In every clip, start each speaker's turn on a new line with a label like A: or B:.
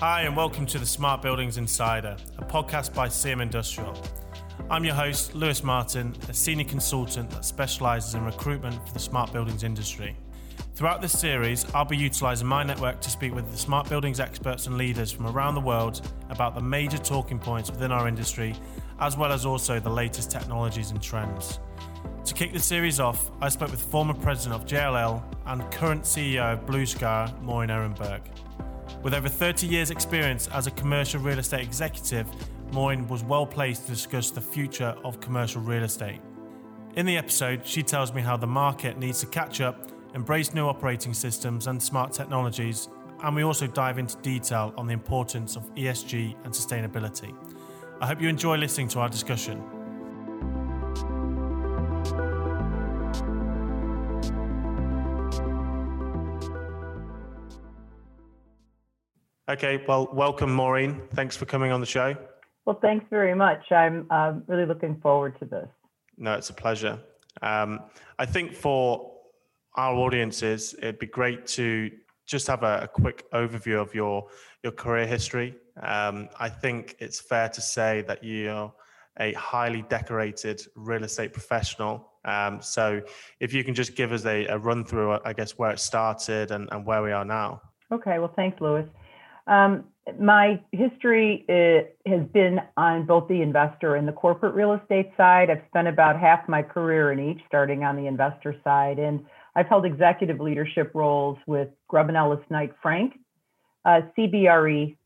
A: Hi, and welcome to the Smart Buildings Insider, a podcast by CM Industrial. I'm your host, Lewis Martin, a senior consultant that specialises in recruitment for the smart buildings industry. Throughout this series, I'll be utilising my network to speak with the smart buildings experts and leaders from around the world about the major talking points within our industry, as well as also the latest technologies and trends. To kick the series off, I spoke with former president of JLL and current CEO of Blue Skyre, Maureen Ehrenberg. With over 30 years' experience as a commercial real estate executive, Maureen was well placed to discuss the future of commercial real estate. In the episode, she tells me how the market needs to catch up, embrace new operating systems and smart technologies, and we also dive into detail on the importance of ESG and sustainability. I hope you enjoy listening to our discussion. Okay, well, welcome, Maureen. Thanks for coming on the show.
B: Well, thanks very much. I'm uh, really looking forward to this.
A: No, it's a pleasure. Um, I think for our audiences, it'd be great to just have a, a quick overview of your your career history. Um, I think it's fair to say that you're a highly decorated real estate professional. Um, so, if you can just give us a, a run through, I guess, where it started and, and where we are now.
B: Okay. Well, thanks, Lewis. Um, my history has been on both the investor and the corporate real estate side. I've spent about half my career in each, starting on the investor side. And I've held executive leadership roles with Grubb Ellis Knight Frank, uh, CBRE,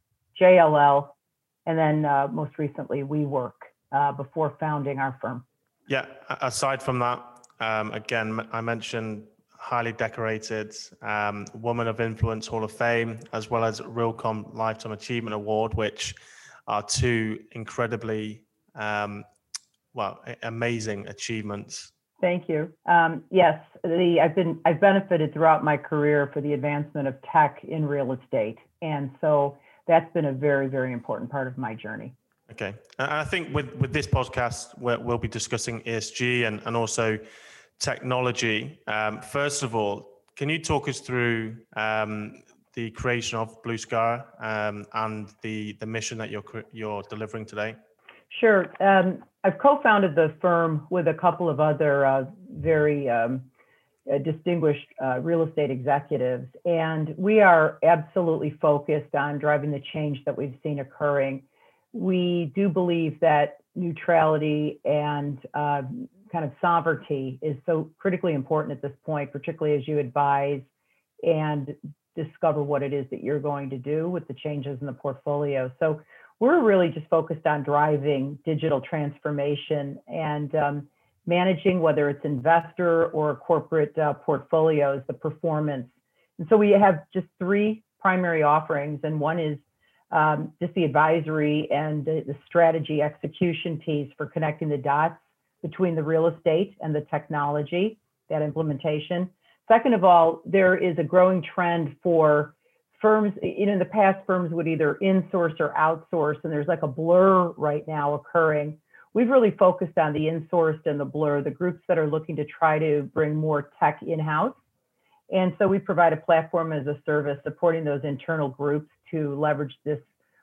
B: JLL, and then uh, most recently WeWork uh, before founding our firm.
A: Yeah, aside from that, um, again, I mentioned highly decorated um, Woman of Influence Hall of Fame, as well as Realcomm Lifetime Achievement Award, which are two incredibly, um, well, amazing achievements.
B: Thank you. Um, yes, the, I've been I've benefited throughout my career for the advancement of tech in real estate, and so that's been a very very important part of my journey.
A: Okay, I think with with this podcast, we'll be discussing ESG and and also technology. Um, first of all, can you talk us through um, the creation of Blue Skyre um, and the the mission that you're you're delivering today?
B: Sure. Um, I've co-founded the firm with a couple of other uh, very um, uh, distinguished uh, real estate executives, and we are absolutely focused on driving the change that we've seen occurring. We do believe that neutrality and uh, kind of sovereignty is so critically important at this point, particularly as you advise and discover what it is that you're going to do with the changes in the portfolio. So we're really just focused on driving digital transformation and um, managing whether it's investor or corporate uh, portfolios, the performance. And so we have just three primary offerings, and one is um, just the advisory and the, the strategy execution piece for connecting the dots between the real estate and the technology, that implementation. Second of all, there is a growing trend for firms, in the past, firms would either insource or outsource, and there's like a blur right now occurring. We've really focused on the insourced and the blur, the groups that are looking to try to bring more tech in house. And so we provide a platform as a service supporting those internal groups to leverage this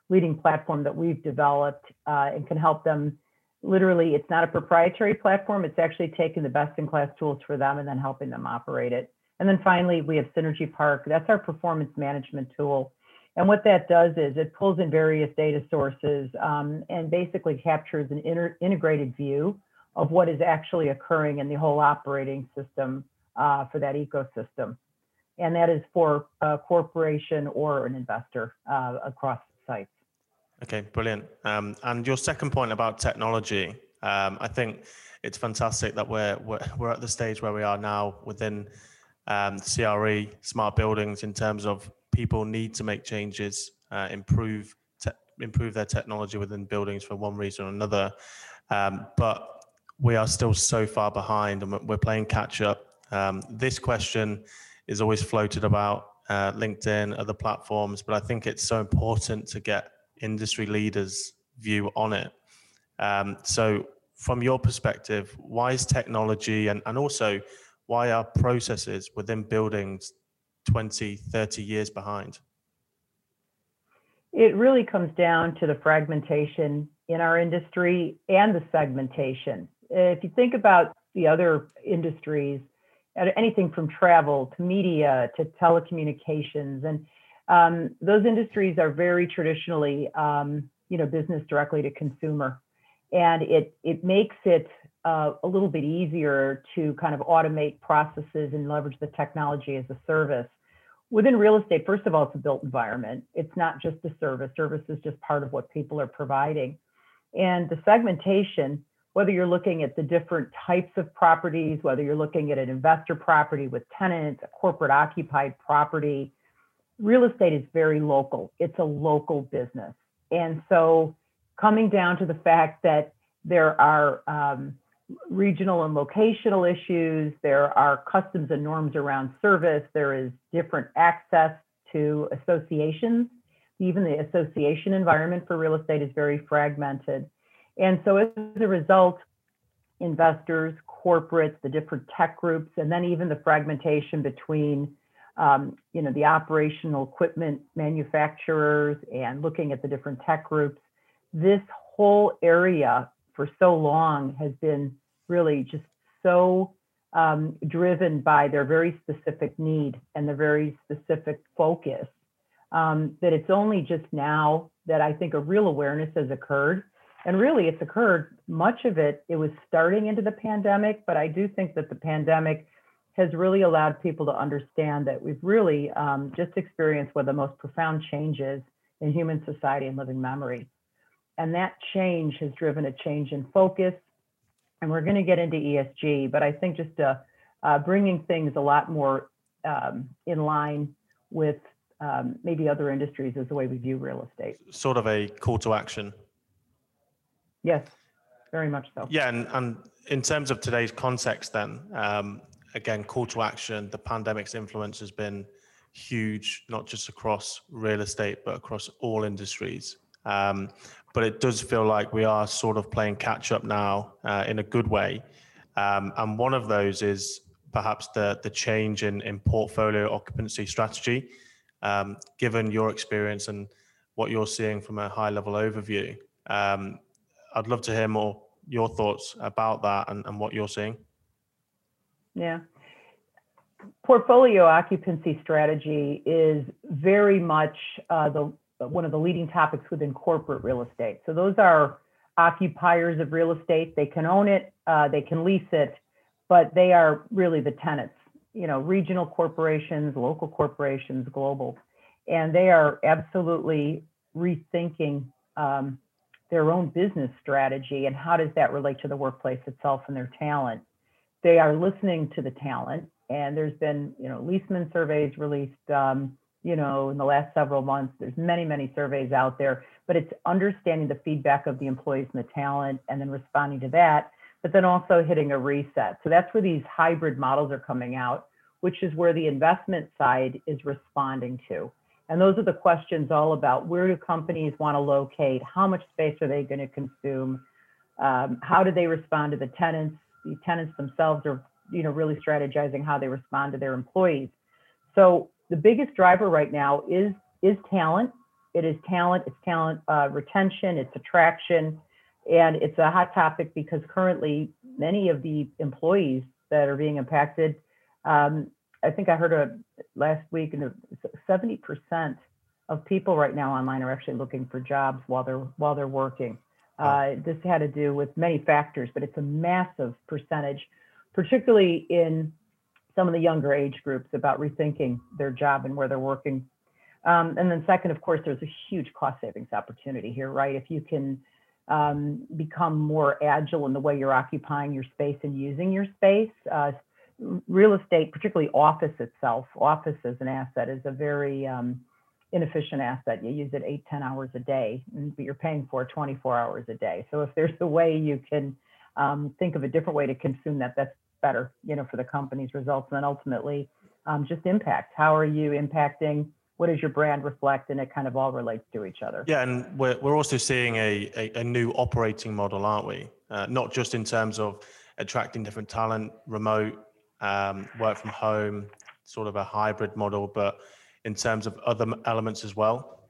B: leading platform that we've developed uh, and can help them literally it's not a proprietary platform. It's actually taking the best in class tools for them and then helping them operate it. And then finally we have synergy park. That's our performance management tool. And what that does is it pulls in various data sources um, and basically captures an integrated view of what is actually occurring in the whole operating system uh, for that ecosystem. And that is for a corporation or an investor uh, across
A: Okay, brilliant. Um, and your second point about technology, um, I think it's fantastic that we're, we're, we're at the stage where we are now within um, CRE smart buildings in terms of people need to make changes, uh, improve te- improve their technology within buildings for one reason or another. Um, but we are still so far behind, and we're playing catch up. Um, this question is always floated about uh, LinkedIn, other platforms, but I think it's so important to get industry leaders' view on it. Um, so, from your perspective, why is technology and, and also why are processes within buildings 20, 30 years behind?
B: It really comes down to the fragmentation in our industry and the segmentation. If you think about the other industries, anything from travel to media to telecommunications, and um, those industries are very traditionally, um, you know, business directly to consumer, and it it makes it uh, a little bit easier to kind of automate processes and leverage the technology as a service. Within real estate, first of all, it's a built environment. It's not just a service. Service is just part of what people are providing. And the segmentation, whether you're looking at the different types of properties, whether you're looking at an investor property with tenants, a corporate occupied property, real estate is very local. It's a local business. And so coming down to the fact that there are um, regional and locational issues, there are customs and norms around service, there is different access to associations even the association environment for real estate is very fragmented. And so as a result, investors, corporates, the different tech groups, and then even the fragmentation between um, you know, the operational equipment manufacturers and looking at the different tech groups, this whole area for so long has been really just so um, driven by their very specific need and their very specific focus um, that it's only just now that I think a real awareness has occurred. And really, it's occurred, much of it, it was starting into the pandemic, but I do think that the pandemic has really allowed people to understand that we've really um, just experienced one of the most profound changes in human society and living memory. And that change has driven a change in focus. And we're going to get into ESG, but I think just uh, uh, bringing things a lot more um, in line with um, maybe other industries is the way we view real estate.
A: Sort of a call to action.
B: Yes, very much so.
A: Yeah, and, and in terms of today's context, then um, again, call to action. The pandemic's influence has been huge, not just across real estate but across all industries. Um, but it does feel like we are sort of playing catch up now uh, in a good way. Um, and one of those is perhaps the the change in in portfolio occupancy strategy um, given your experience and what you're seeing from a high level overview, um, I'd love to hear more your thoughts about that and, and what you're seeing.
B: Yeah. Portfolio occupancy strategy is very much uh, the one of the leading topics within corporate real estate. So those are occupiers of real estate. They can own it, uh, they can lease it, but they are really the tenants you know, regional corporations, local corporations, global, and they are absolutely rethinking um, their own business strategy and how does that relate to the workplace itself and their talent. They are listening to the talent, and there's been, you know, Leesman surveys released, um, you know, in the last several months. There's many, many surveys out there, but it's understanding the feedback of the employees and the talent, and then responding to that but then also hitting a reset. So that's where these hybrid models are coming out, which is where the investment side is responding to. And those are the questions all about where do companies want to locate? How much space are they going to consume? Um, how do they respond to the tenants? The tenants themselves are, you know, really strategizing how they respond to their employees. So the biggest driver right now is is talent. It is talent. It's talent uh, retention. It's attraction and it's a hot topic because currently many of the employees that are being impacted, um, I think I heard a last week, and 70% of people right now online are actually looking for jobs while they're while they're working. Uh, this had to do with many factors, but it's a massive percentage, particularly in some of the younger age groups about rethinking their job and where they're working. Um, and then second, of course, there's a huge cost savings opportunity here, right? If you can um, become more agile in the way you're occupying your space and using your space. Uh, real estate, particularly office itself, office as an asset is a very um, inefficient asset. You use it eight, 10 hours a day, but you're paying for 24 hours a day. So if there's a way you can um, think of a different way to consume that, that's better, you know, for the company's results. And then ultimately, um, just impact. How are you impacting what does your brand reflect and it kind of all relates to each other
A: yeah and we're, we're also seeing a, a, a new operating model aren't we uh, not just in terms of attracting different talent remote um, work from home sort of a hybrid model but in terms of other elements as well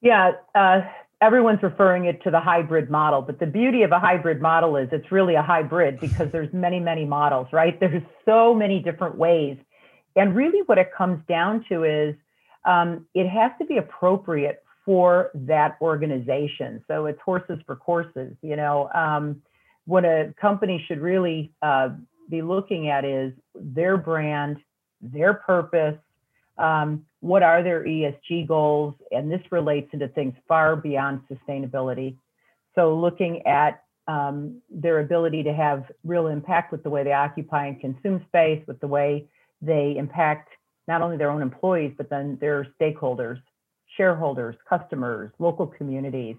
B: Yeah, uh, everyone's referring it to the hybrid model, but the beauty of a hybrid model is it's really a hybrid because there's many, many models, right? There's so many different ways. And really what it comes down to is um, it has to be appropriate for that organization. So it's horses for courses, you know. Um, what a company should really uh, be looking at is their brand, their purpose, um, what are their ESG goals, and this relates into things far beyond sustainability. So looking at um, their ability to have real impact with the way they occupy and consume space, with the way they impact not only their own employees, but then their stakeholders, shareholders, customers, local communities.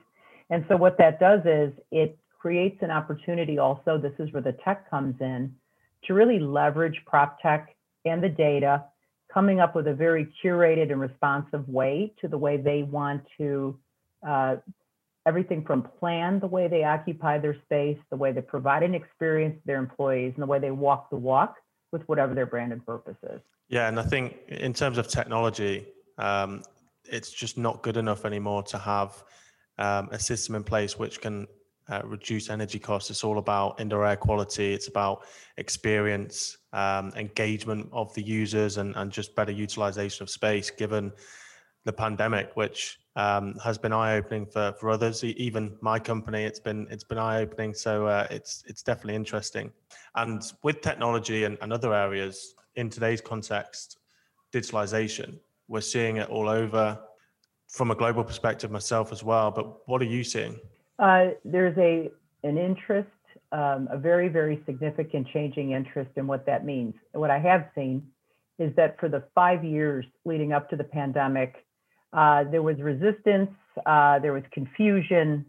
B: And so what that does is it creates an opportunity also, this is where the tech comes in, to really leverage prop tech and the data, coming up with a very curated and responsive way to the way they want to uh, everything from plan the way they occupy their space, the way they provide an experience to their employees, and the way they walk the walk with whatever their brand and purpose is.
A: Yeah, and I think in terms of technology, um, it's just not good enough anymore to have um, a system in place which can uh, reduce energy costs. It's all about indoor air quality. It's about experience, um, engagement of the users, and, and just better utilization of space given the pandemic, which um, has been eye opening for, for others. Even my company, it's been it's been eye opening. So uh, it's it's definitely interesting. And with technology and, and other areas in today's context, digitalization, we're seeing it all over from a global perspective myself as well. But what are you seeing?
B: Uh, there's a an interest, um, a very very significant changing interest in what that means. what I have seen is that for the five years leading up to the pandemic, uh, there was resistance, uh, there was confusion,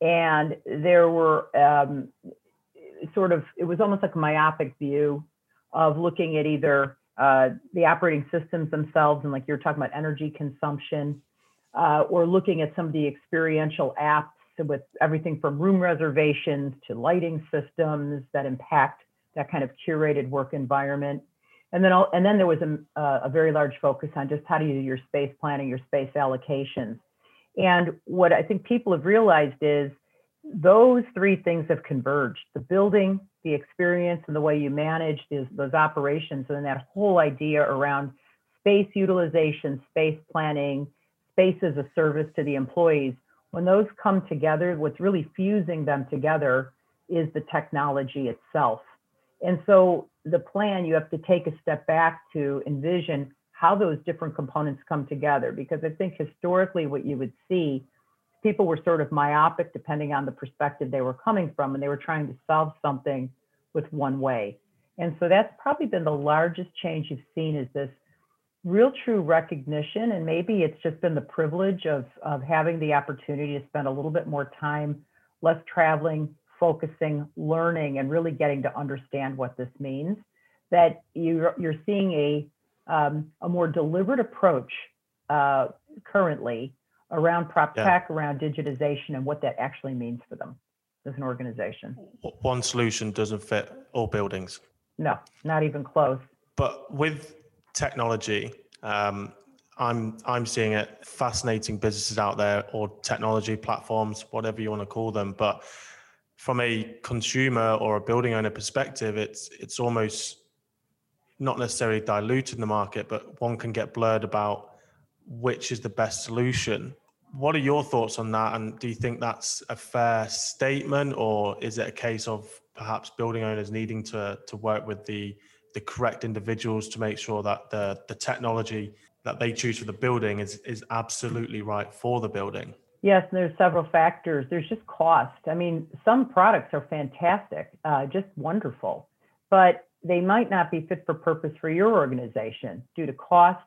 B: and there were um, sort of it was almost like a myopic view of looking at either uh, the operating systems themselves and like you're talking about energy consumption, uh, or looking at some of the experiential apps with everything from room reservations to lighting systems that impact that kind of curated work environment. And then, and then there was a, a very large focus on just how do you do your space planning, your space allocations. And what I think people have realized is those three things have converged the building, the experience, and the way you manage those, those operations, and that whole idea around space utilization, space planning, space as a service to the employees when those come together, what's really fusing them together is the technology itself. And so the plan, you have to take a step back to envision how those different components come together. Because I think historically, what you would see, people were sort of myopic depending on the perspective they were coming from, and they were trying to solve something with one way. And so that's probably been the largest change you've seen is this real true recognition and maybe it's just been the privilege of of having the opportunity to spend a little bit more time less traveling focusing learning and really getting to understand what this means that you're you're seeing a um, a more deliberate approach uh, currently around prop yeah. tech around digitization and what that actually means for them as an organization.
A: One solution doesn't fit all buildings.
B: No not even close.
A: But with technology, um, I'm I'm seeing it fascinating businesses out there or technology platforms, whatever you want to call them. But from a consumer or a building owner perspective, it's it's almost not necessarily diluted in the market, but one can get blurred about which is the best solution. What are your thoughts on that? And do you think that's a fair statement, or is it a case of perhaps building owners needing to to work with the the correct individuals to make sure that the the technology that they choose for the building is is absolutely right for the building.
B: Yes, there's several factors. There's just cost. I mean, some products are fantastic, uh, just wonderful, but they might not be fit for purpose for your organization due to cost,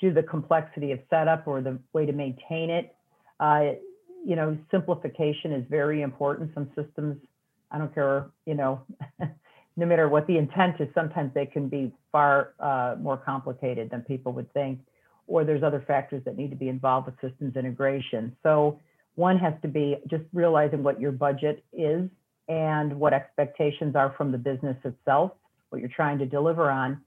B: due to the complexity of setup or the way to maintain it. Uh, you know, simplification is very important. Some systems, I don't care, you know, no matter what the intent is, sometimes they can be far uh, more complicated than people would think, or there's other factors that need to be involved with systems integration. So one has to be just realizing what your budget is and what expectations are from the business itself, what you're trying to deliver on,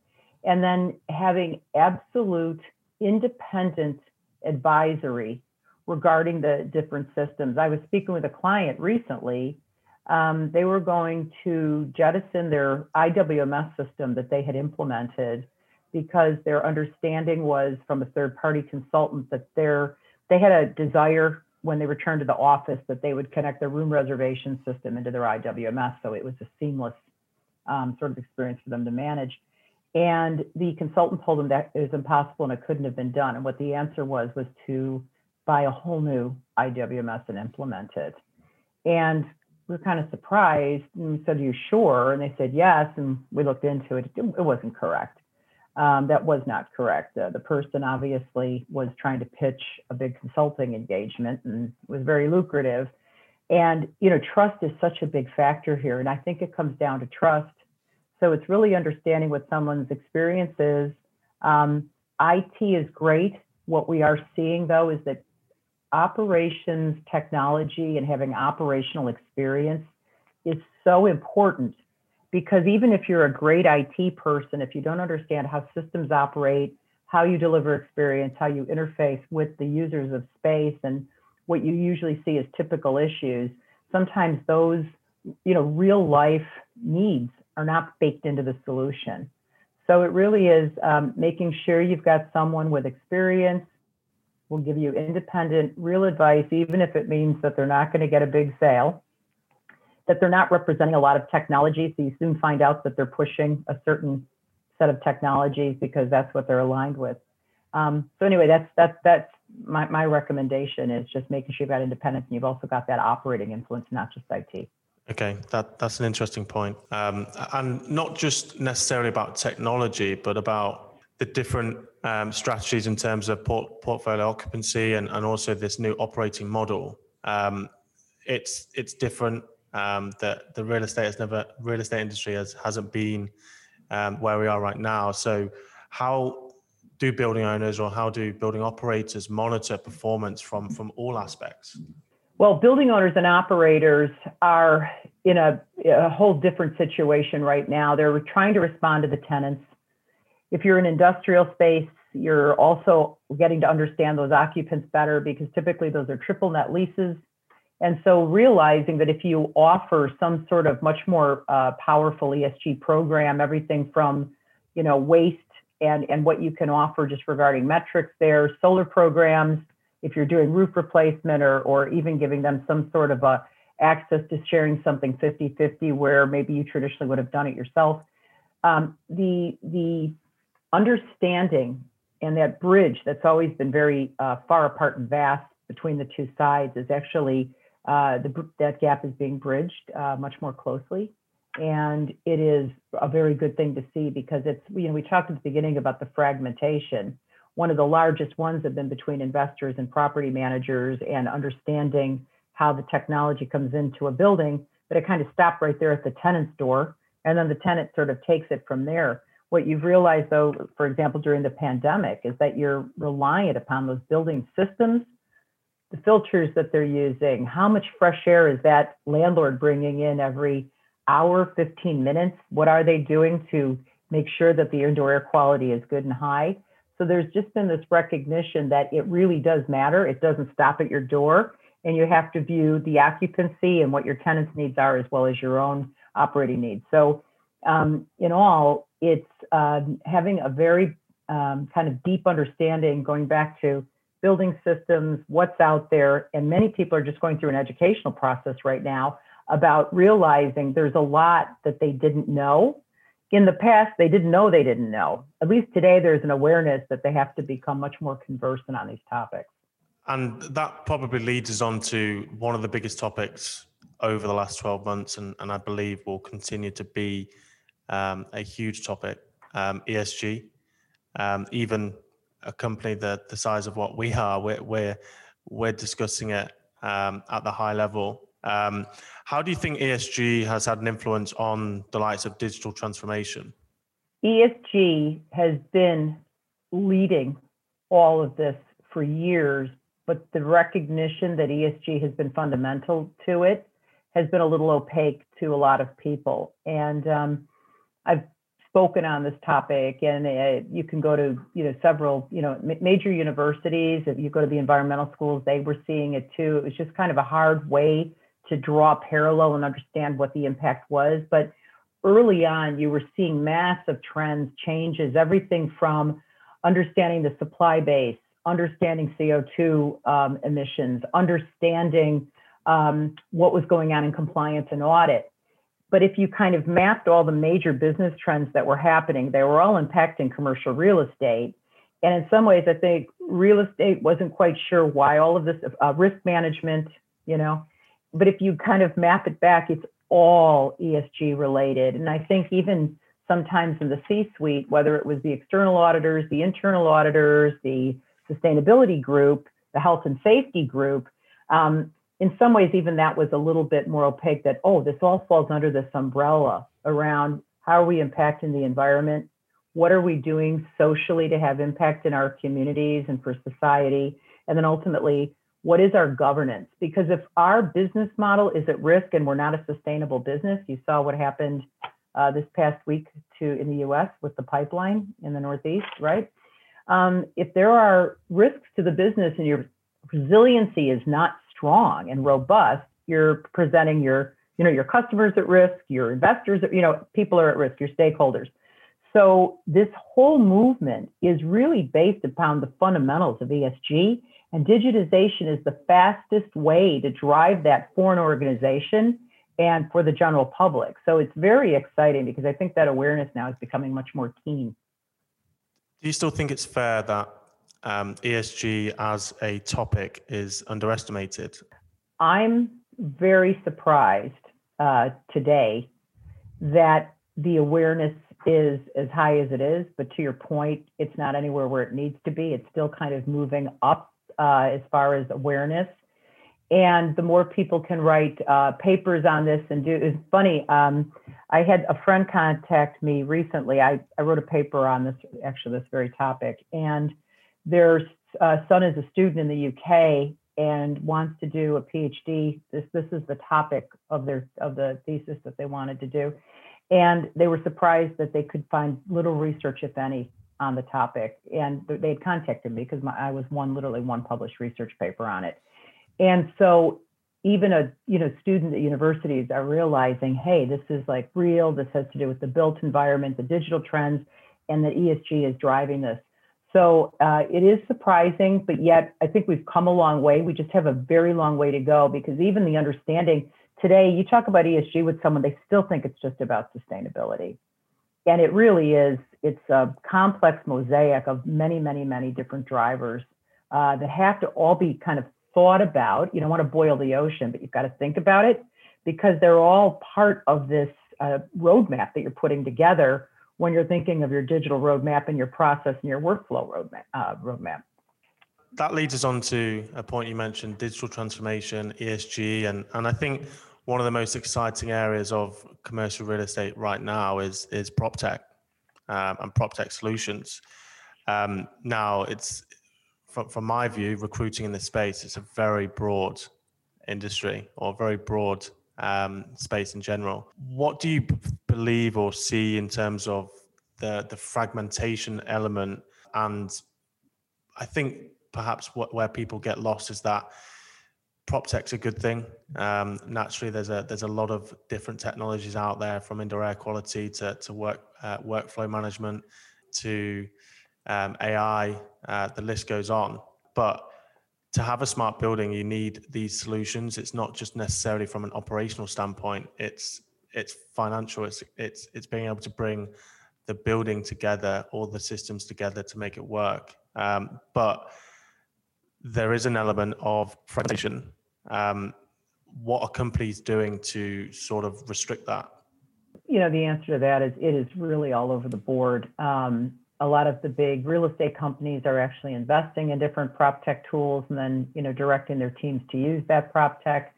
B: and then having absolute independent advisory regarding the different systems. I was speaking with a client recently. Um, they were going to jettison their IWMS system that they had implemented because their understanding was from a third party consultant that their they had a desire when they returned to the office that they would connect their room reservation system into their IWMS. So it was a seamless um, sort of experience for them to manage. And the consultant told them that it was impossible and it couldn't have been done. And what the answer was was to buy a whole new IWMS and implement it. And we were kind of surprised and we said, Are you sure? And they said yes. And we looked into it. It wasn't correct. Um, that was not correct. Uh, the person obviously was trying to pitch a big consulting engagement and was very lucrative. And you know, trust is such a big factor here, and I think it comes down to trust. So it's really understanding what someone's experience is. Um, IT is great. What we are seeing though is that operations technology and having operational experience is so important because even if you're a great IT person, if you don't understand how systems operate, how you deliver experience, how you interface with the users of space, and what you usually see as typical issues, sometimes those you know real life needs are not baked into the solution. So it really is um, making sure you've got someone with experience will give you independent, real advice, even if it means that they're not going to get a big sale that they're not representing a lot of technology. So you soon find out that they're pushing a certain set of technologies because that's what they're aligned with. Um, so anyway, that's that's that's my, my recommendation is just making sure you've got independence and you've also got that operating influence, not just IT.
A: Okay, that that's an interesting point, um, and not just necessarily about technology, but about the different um, strategies in terms of port, portfolio occupancy and, and also this new operating model. Um, it's it's different um, that the real estate has never real estate industry has hasn't been um, where we are right now. So how do building owners or how do building operators monitor performance from from all aspects?
B: Well, building owners and operators are in a, a whole different situation right now. They're trying to respond to the tenants. If you're in industrial space, you're also getting to understand those occupants better because typically those are triple net leases and so realizing that if you offer some sort of much more uh, powerful ESG program, everything from, you know, waste and, and what you can offer just regarding metrics there, solar programs, if you're doing roof replacement or, or even giving them some sort of a access to sharing something 50-50 where maybe you traditionally would have done it yourself. Um, the, the understanding and that bridge that's always been very uh, far apart and vast between the two sides is actually uh, the, that gap is being bridged uh, much more closely. And it is a very good thing to see because it's, you know, we talked at the beginning about the fragmentation. One of the largest ones have been between investors and property managers and understanding how the technology comes into a building, but it kind of stopped right there at the tenant's door. And then the tenant sort of takes it from there. What you've realized, though, for example, during the pandemic, is that you're reliant upon those building systems the filters that they're using, how much fresh air is that landlord bringing in every hour, 15 minutes? What are they doing to make sure that the indoor air quality is good and high? So there's just been this recognition that it really does matter. It doesn't stop at your door, and you have to view the occupancy and what your tenants' needs are as well as your own operating needs. So, um, in all, it's uh, having a very um, kind of deep understanding, going back to building systems, what's out there. And many people are just going through an educational process right now about realizing there's a lot that they didn't know. In the past, they didn't know they didn't know. At least today, there's an awareness that they have to become much more conversant on these topics.
A: And that probably leads us on to one of the biggest topics over the last 12 months, and, and I believe will continue to be um, a huge topic um, ESG. Um, even a company the the size of what we are, we're we're, we're discussing it um, at the high level. Um, how do you think ESG has had an influence on the likes of digital transformation?
B: ESG has been leading all of this for years, but the recognition that ESG has been fundamental to it has been a little opaque to a lot of people. And um, I've spoken on this topic, and you can go to you know several you know major universities. If you go to the environmental schools, they were seeing it too. It was just kind of a hard way to draw a parallel and understand what the impact was. But early on, you were seeing massive trends, changes, everything from understanding the supply base, understanding CO2 um, emissions, understanding um, what was going on in compliance and audit. But if you kind of mapped all the major business trends that were happening, they were all impacting commercial real estate. And in some ways, I think real estate wasn't quite sure why all of this uh, risk management, you know. But if you kind of map it back, it's all ESG related. And I think even sometimes in the C suite, whether it was the external auditors, the internal auditors, the sustainability group, the health and safety group, um, in some ways, even that was a little bit more opaque that, oh, this all falls under this umbrella around how are we impacting the environment? What are we doing socially to have impact in our communities and for society? And then ultimately, what is our governance? Because if our business model is at risk and we're not a sustainable business, you saw what happened uh, this past week to in the U.S. with the pipeline in the Northeast, right? Um, if there are risks to the business and your resiliency is not strong and robust, you're presenting your, you know, your customers at risk, your investors, you know, people are at risk, your stakeholders. So this whole movement is really based upon the fundamentals of ESG, and digitization is the fastest way to drive that for an organization and for the general public. So it's very exciting because I think that awareness now is becoming much more keen.
A: Do you still think it's fair that um, ESG as a topic is underestimated?
B: I'm very surprised uh, today that the awareness is as high as it is. But to your point, it's not anywhere where it needs to be. It's still kind of moving up uh, as far as awareness. And the more people can write uh, papers on this and do, it's funny. Um, I had a friend contact me recently. I, I wrote a paper on this, actually, this very topic. And their uh, son is a student in the UK and wants to do a PhD. This this is the topic of their of the thesis that they wanted to do, and they were surprised that they could find little research, if any, on the topic. And they had contacted me because I was one literally one published research paper on it, and so even a you know students at universities are realizing, hey, this is like real. This has to do with the built environment, the digital trends, and that ESG is driving this. So uh, it is surprising, but yet I think we've come a long way. We just have a very long way to go because even the understanding today, you talk about ESG with someone, they still think it's just about sustainability. And it really is, it's a complex mosaic of many, many, many different drivers uh, that have to all be kind of thought about. You don't want to boil the ocean, but you've got to think about it because they're all part of this uh, roadmap that you're putting together when you're thinking of your digital roadmap and your process and your workflow roadmap. Uh, roadmap.
A: That leads us on to a point you mentioned: digital transformation, ESG, and and I think one of the most exciting areas of commercial real estate right now is is prop tech um, and prop tech solutions. Um, now, it's from, from my view, recruiting in this space is a very broad industry or very broad um, space in general. What do you believe or see in terms of the the fragmentation element? And I think perhaps what, where people get lost is that prop tech's a good thing. Um, naturally, there's a there's a lot of different technologies out there, from indoor air quality to to work uh, workflow management to um, AI. Uh, the list goes on, but to have a smart building, you need these solutions. It's not just necessarily from an operational standpoint. It's it's financial. It's it's it's being able to bring the building together, all the systems together to make it work. Um, but there is an element of fragmentation. Um, what are companies doing to sort of restrict that?
B: You know, the answer to that is it is really all over the board. Um, a lot of the big real estate companies are actually investing in different prop tech tools and then you know directing their teams to use that prop tech.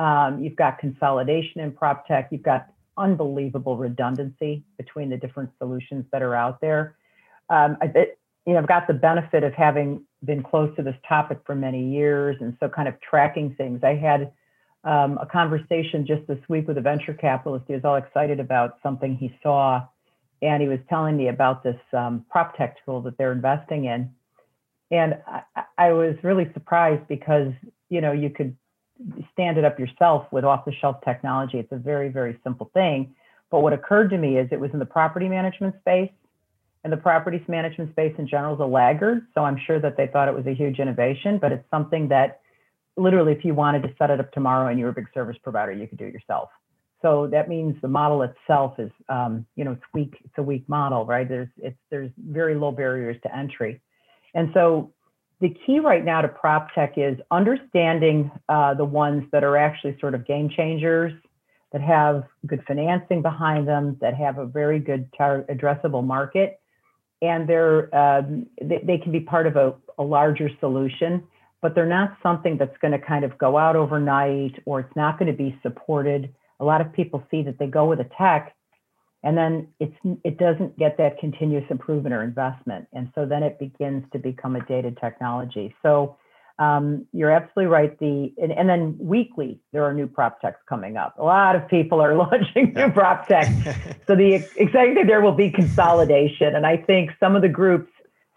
B: Um, you've got consolidation in prop tech. You've got unbelievable redundancy between the different solutions that are out there. Um, I, it, you know, I've got the benefit of having been close to this topic for many years, and so kind of tracking things. I had um, a conversation just this week with a venture capitalist. He was all excited about something he saw and he was telling me about this um, prop tech tool that they're investing in. And I, I was really surprised because, you know, you could stand it up yourself with off the shelf technology. It's a very, very simple thing. But what occurred to me is it was in the property management space, and the property management space in general is a laggard. So I'm sure that they thought it was a huge innovation, but it's something that literally, if you wanted to set it up tomorrow and you were a big service provider, you could do it yourself. So that means the model itself is, um, you know, it's weak. It's a weak model, right? There's it's there's very low barriers to entry, and so the key right now to prop tech is understanding uh, the ones that are actually sort of game changers, that have good financing behind them, that have a very good tar- addressable market, and they're um, they, they, can be part of a, a larger solution, but they're not something that's going to kind of go out overnight or it's not going to be supported. A lot of people see that they go with a tech and then it's it doesn't get that continuous improvement or investment. And so then it begins to become a dated technology. So um, you're absolutely right. The and, and, then weekly there are new prop techs coming up. A lot of people are launching new prop tech so the exciting thing there will be consolidation. And i think some of the groups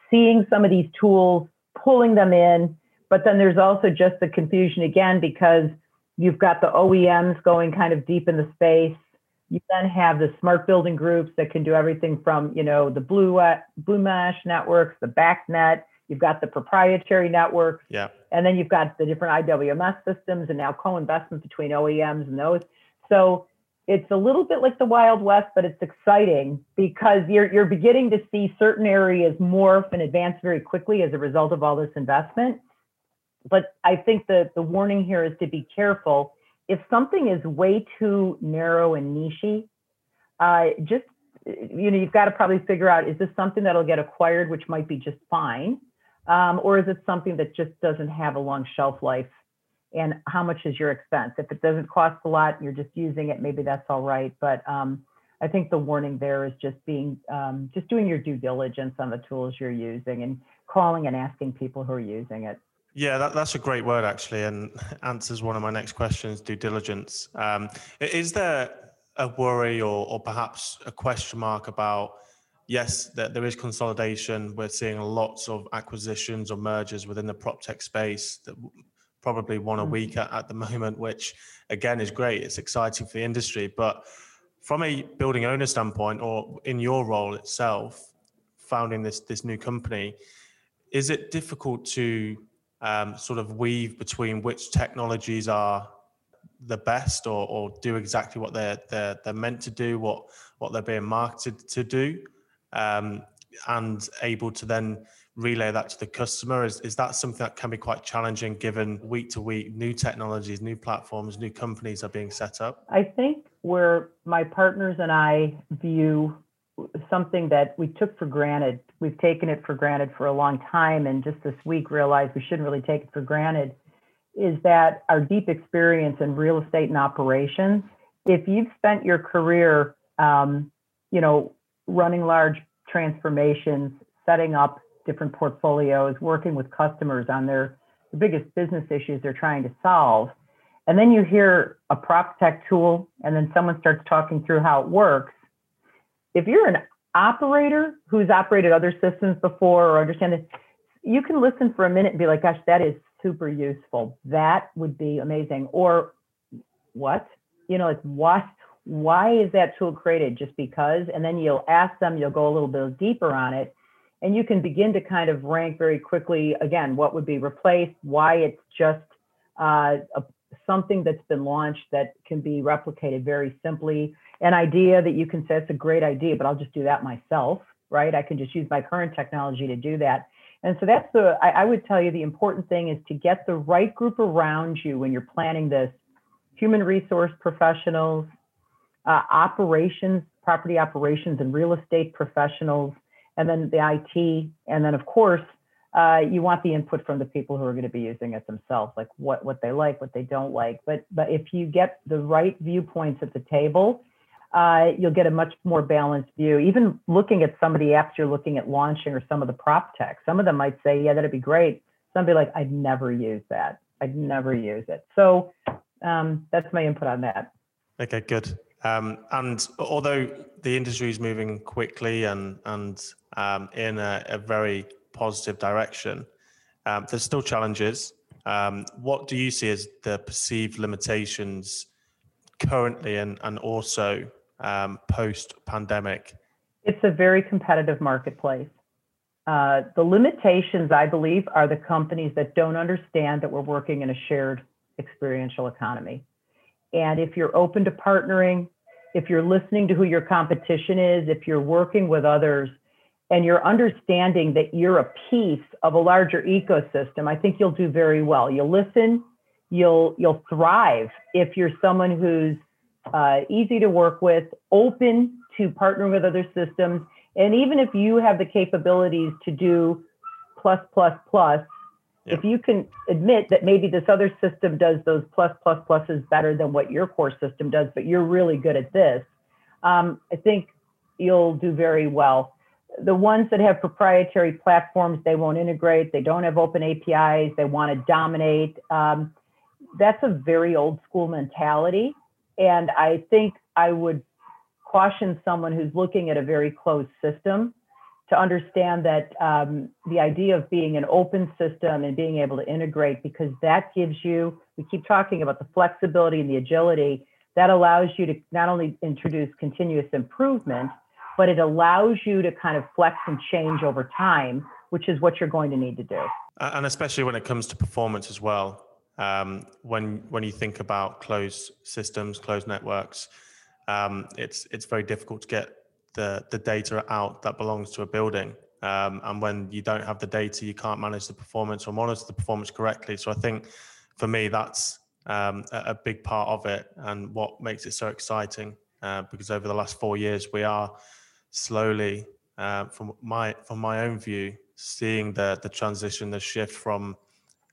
B: seeing some of these tools pulling them in but then there's also just the confusion again because you've got the oems going kind of deep in the space you then have the smart building groups that can do everything from, you know, the blue uh, blue mesh networks, the BACnet. You've got the proprietary networks.
A: Yeah.
B: And then you've got the different IWMS systems and now co-investment between OEMs and those. So it's a little bit like the Wild West, but it's exciting because you're you're beginning to see certain areas morph and advance very quickly as a result of all this investment. But I think the the warning here is to be careful if something is way too narrow and nichey, uh, just you know, you've got to probably figure out is this something that'll get acquired, which might be just fine, um, or is it something that just doesn't have a long shelf life? And how much is your expense? If it doesn't cost a lot, you're just using it, maybe that's all right. But um, I think the warning there is just being, um, just doing your due diligence on the tools you're using and calling and asking people who are using it.
A: Yeah, that, that's a great word actually, and answers one of my next questions: due diligence. Um, is there a worry or, or perhaps a question mark about? Yes, that there is consolidation. We're seeing lots of acquisitions or mergers within the prop tech space. That probably one a mm. week at, at the moment, which again is great. It's exciting for the industry, but from a building owner standpoint, or in your role itself, founding this this new company, is it difficult to um, sort of weave between which technologies are the best or, or do exactly what they're, they're, they're meant to do, what, what they're being marketed to do, um, and able to then relay that to the customer? Is, is that something that can be quite challenging given week to week new technologies, new platforms, new companies are being set up?
B: I think where my partners and I view something that we took for granted. We've taken it for granted for a long time, and just this week realized we shouldn't really take it for granted. Is that our deep experience in real estate and operations? If you've spent your career, um, you know, running large transformations, setting up different portfolios, working with customers on their the biggest business issues they're trying to solve, and then you hear a prop tech tool, and then someone starts talking through how it works if you're an operator who's operated other systems before or understand it, you can listen for a minute and be like, gosh, that is super useful. That would be amazing. Or what? You know, like what? Why is that tool created? Just because? And then you'll ask them, you'll go a little bit deeper on it. And you can begin to kind of rank very quickly again what would be replaced, why it's just uh, a, something that's been launched that can be replicated very simply an idea that you can say it's a great idea, but I'll just do that myself, right? I can just use my current technology to do that. And so that's the, I, I would tell you the important thing is to get the right group around you when you're planning this human resource professionals, uh, operations, property operations, and real estate professionals, and then the IT. And then, of course, uh, you want the input from the people who are going to be using it themselves, like what, what they like, what they don't like. But, but if you get the right viewpoints at the table, uh, you'll get a much more balanced view. Even looking at some of the apps you're looking at launching or some of the prop tech, some of them might say, yeah, that'd be great. Some be like, I'd never use that. I'd never use it. So um, that's my input on that.
A: Okay, good. Um, and although the industry is moving quickly and and um, in a, a, very positive direction. Um, there's still challenges. Um, what do you see as the perceived limitations currently and and also um, post pandemic?
B: It's a very competitive marketplace. Uh, the limitations, I believe, are the companies that don't understand that we're working in a shared experiential economy. And if you're open to partnering, if you're listening to who your competition is, if you're working with others, and you're understanding that you're a piece of a larger ecosystem, I think you'll do very well. You'll listen, you'll you'll thrive if you're someone who's uh, easy to work with, open to partnering with other systems, and even if you have the capabilities to do plus plus plus, yeah. if you can admit that maybe this other system does those plus plus pluses better than what your core system does, but you're really good at this, um, I think you'll do very well. The ones that have proprietary platforms, they won't integrate. They don't have open APIs. They want to dominate. Um, that's a very old school mentality. And I think I would caution someone who's looking at a very closed system to understand that um, the idea of being an open system and being able to integrate, because that gives you, we keep talking about the flexibility and the agility, that allows you to not only introduce continuous improvement, but it allows you to kind of flex and change over time, which is what you're going to need to do.
A: And especially when it comes to performance as well. Um, when when you think about closed systems, closed networks, um, it's it's very difficult to get the the data out that belongs to a building. Um, and when you don't have the data, you can't manage the performance or monitor the performance correctly. So I think for me, that's um, a, big part of it and what makes it so exciting. Uh, because over the last four years, we are slowly, uh, from my from my own view, seeing the the transition, the shift from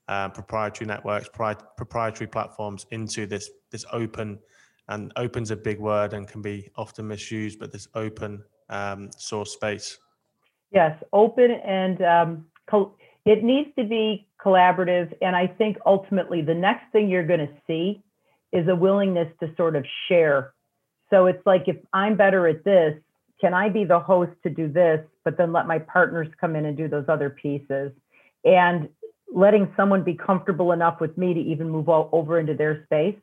A: uh, proprietary networks, pri- proprietary platforms into this this open and open's a big word and can be often misused, but this open um, source space.
B: Yes, open and um, co- it needs to be collaborative. And I think ultimately the next thing you're going to see is a willingness to sort of share. So it's like if I'm better at this, can I be the host to do this, but then let my partners come in and do those other pieces? And letting someone be comfortable enough with me to even move over into their space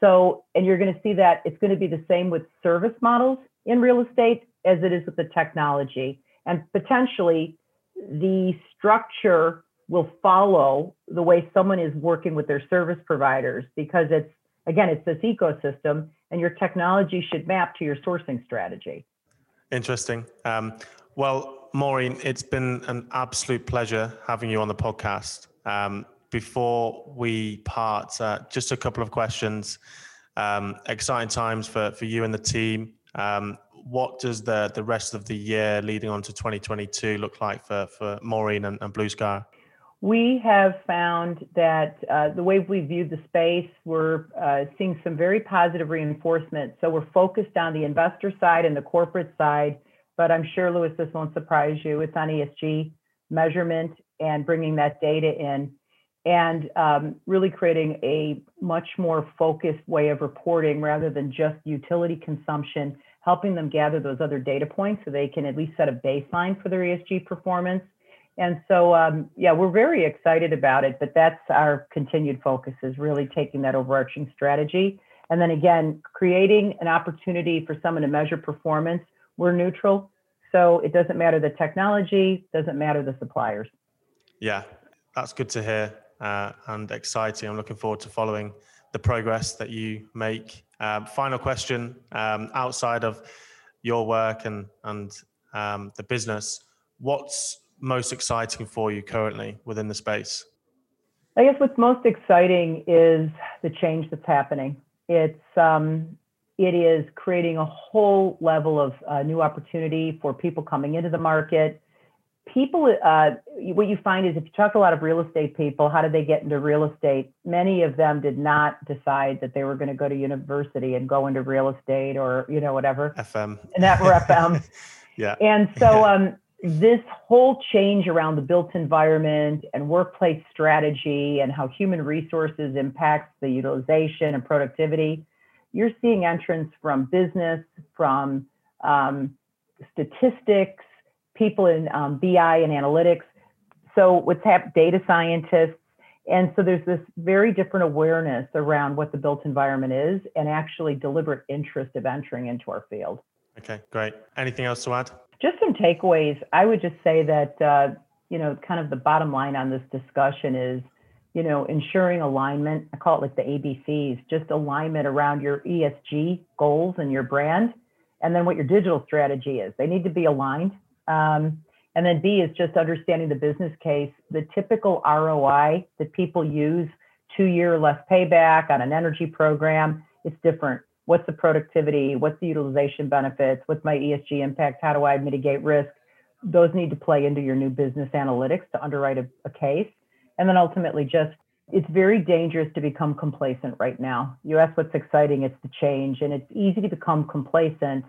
B: so, and you're going to see that it's going to be the same with service models in real estate as it is with the technology. And potentially the structure will follow the way someone is working with their service providers because it's, again, it's this ecosystem and your technology should map to your sourcing strategy.
A: Interesting. Um, well, Maureen, it's been an absolute pleasure having you on the podcast. Um, before we part, uh, just a couple of questions. Um, exciting times for, for you and the team. Um, what does the, the rest of the year leading on to 2022 look like for, for Maureen and, and Blue Skyre?
B: We have found that uh, the way we viewed the space, we're uh, seeing some very positive reinforcement. So we're focused on the investor side and the corporate side, but I'm sure, Lewis, this won't surprise you. It's on ESG measurement and bringing that data in and um, really creating a much more focused way of reporting rather than just utility consumption, helping them gather those other data points so they can at least set a baseline for their ESG performance. And so, um, yeah, we're very excited about it, but that's our continued focus is really taking that overarching strategy. And then again, creating an opportunity for someone to measure performance. We're neutral. So it doesn't matter the technology, doesn't matter the suppliers.
A: Yeah, that's good to hear uh, and exciting. I'm looking forward to following the progress that you make. Um, final question: um, outside of your work and and um, the business, what's most exciting for you currently within the space?
B: I guess what's most exciting is the change that's happening. It's um, it is creating a whole level of uh, new opportunity for people coming into the market people, uh, what you find is if you talk to a lot of real estate people, how did they get into real estate? Many of them did not decide that they were going to go to university and go into real estate or, you know, whatever.
A: FM.
B: And that were FM.
A: yeah.
B: And so um, this whole change around the built environment and workplace strategy and how human resources impacts the utilization and productivity, you're seeing entrance from business, from um, statistics, people in um, BI and analytics. So what's happened, data scientists. And so there's this very different awareness around what the built environment is and actually deliberate interest of entering into our field.
A: Okay, great. Anything else to add?
B: Just some takeaways. I would just say that, uh, you know, kind of the bottom line on this discussion is, you know, ensuring alignment. I call it like the ABCs, just alignment around your ESG goals and your brand, and then what your digital strategy is. They need to be aligned. Um, and then B is just understanding the business case. The typical ROI that people use, two year less payback on an energy program, it's different. What's the productivity? What's the utilization benefits? What's my ESG impact? How do I mitigate risk? Those need to play into your new business analytics to underwrite a, a case. And then ultimately, just it's very dangerous to become complacent right now. You ask what's exciting, it's the change, and it's easy to become complacent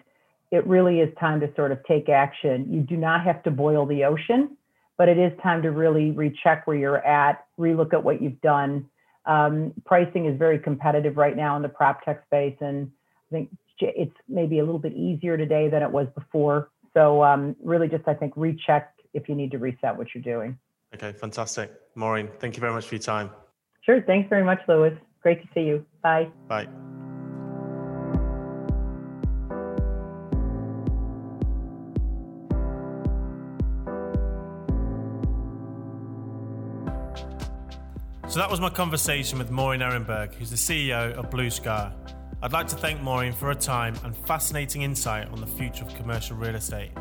B: it really is time to sort of take action. You do not have to boil the ocean, but it is time to really recheck where you're at, relook at what you've done. Um, pricing is very competitive right now in the prop tech space, and I think it's maybe a little bit easier today than it was before. So um, really, just I think recheck if you need to reset what you're doing.
A: Okay, fantastic, Maureen. Thank you very much for your time.
B: Sure. Thanks very much, Lewis. Great to see you. Bye.
A: Bye. So that was my conversation with Maureen Ehrenberg, who's the CEO of Blue Skyre. I'd like to thank Maureen for her time and fascinating insight on the future of commercial real estate.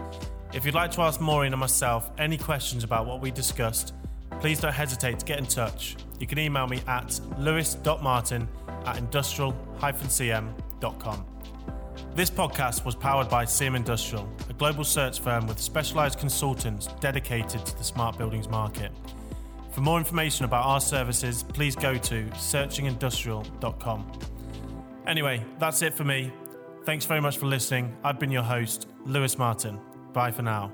A: If you'd like to ask Maureen or myself any questions about what we discussed, please don't hesitate to get in touch. You can email me at lewis.martin at industrial-cm.com. This podcast was powered by CM Industrial, a global search firm with specialised consultants dedicated to the smart buildings market. For more information about our services, please go to searchingindustrial.com. Anyway, that's it for me. Thanks very much for listening. I've been your host, Lewis Martin. Bye for now.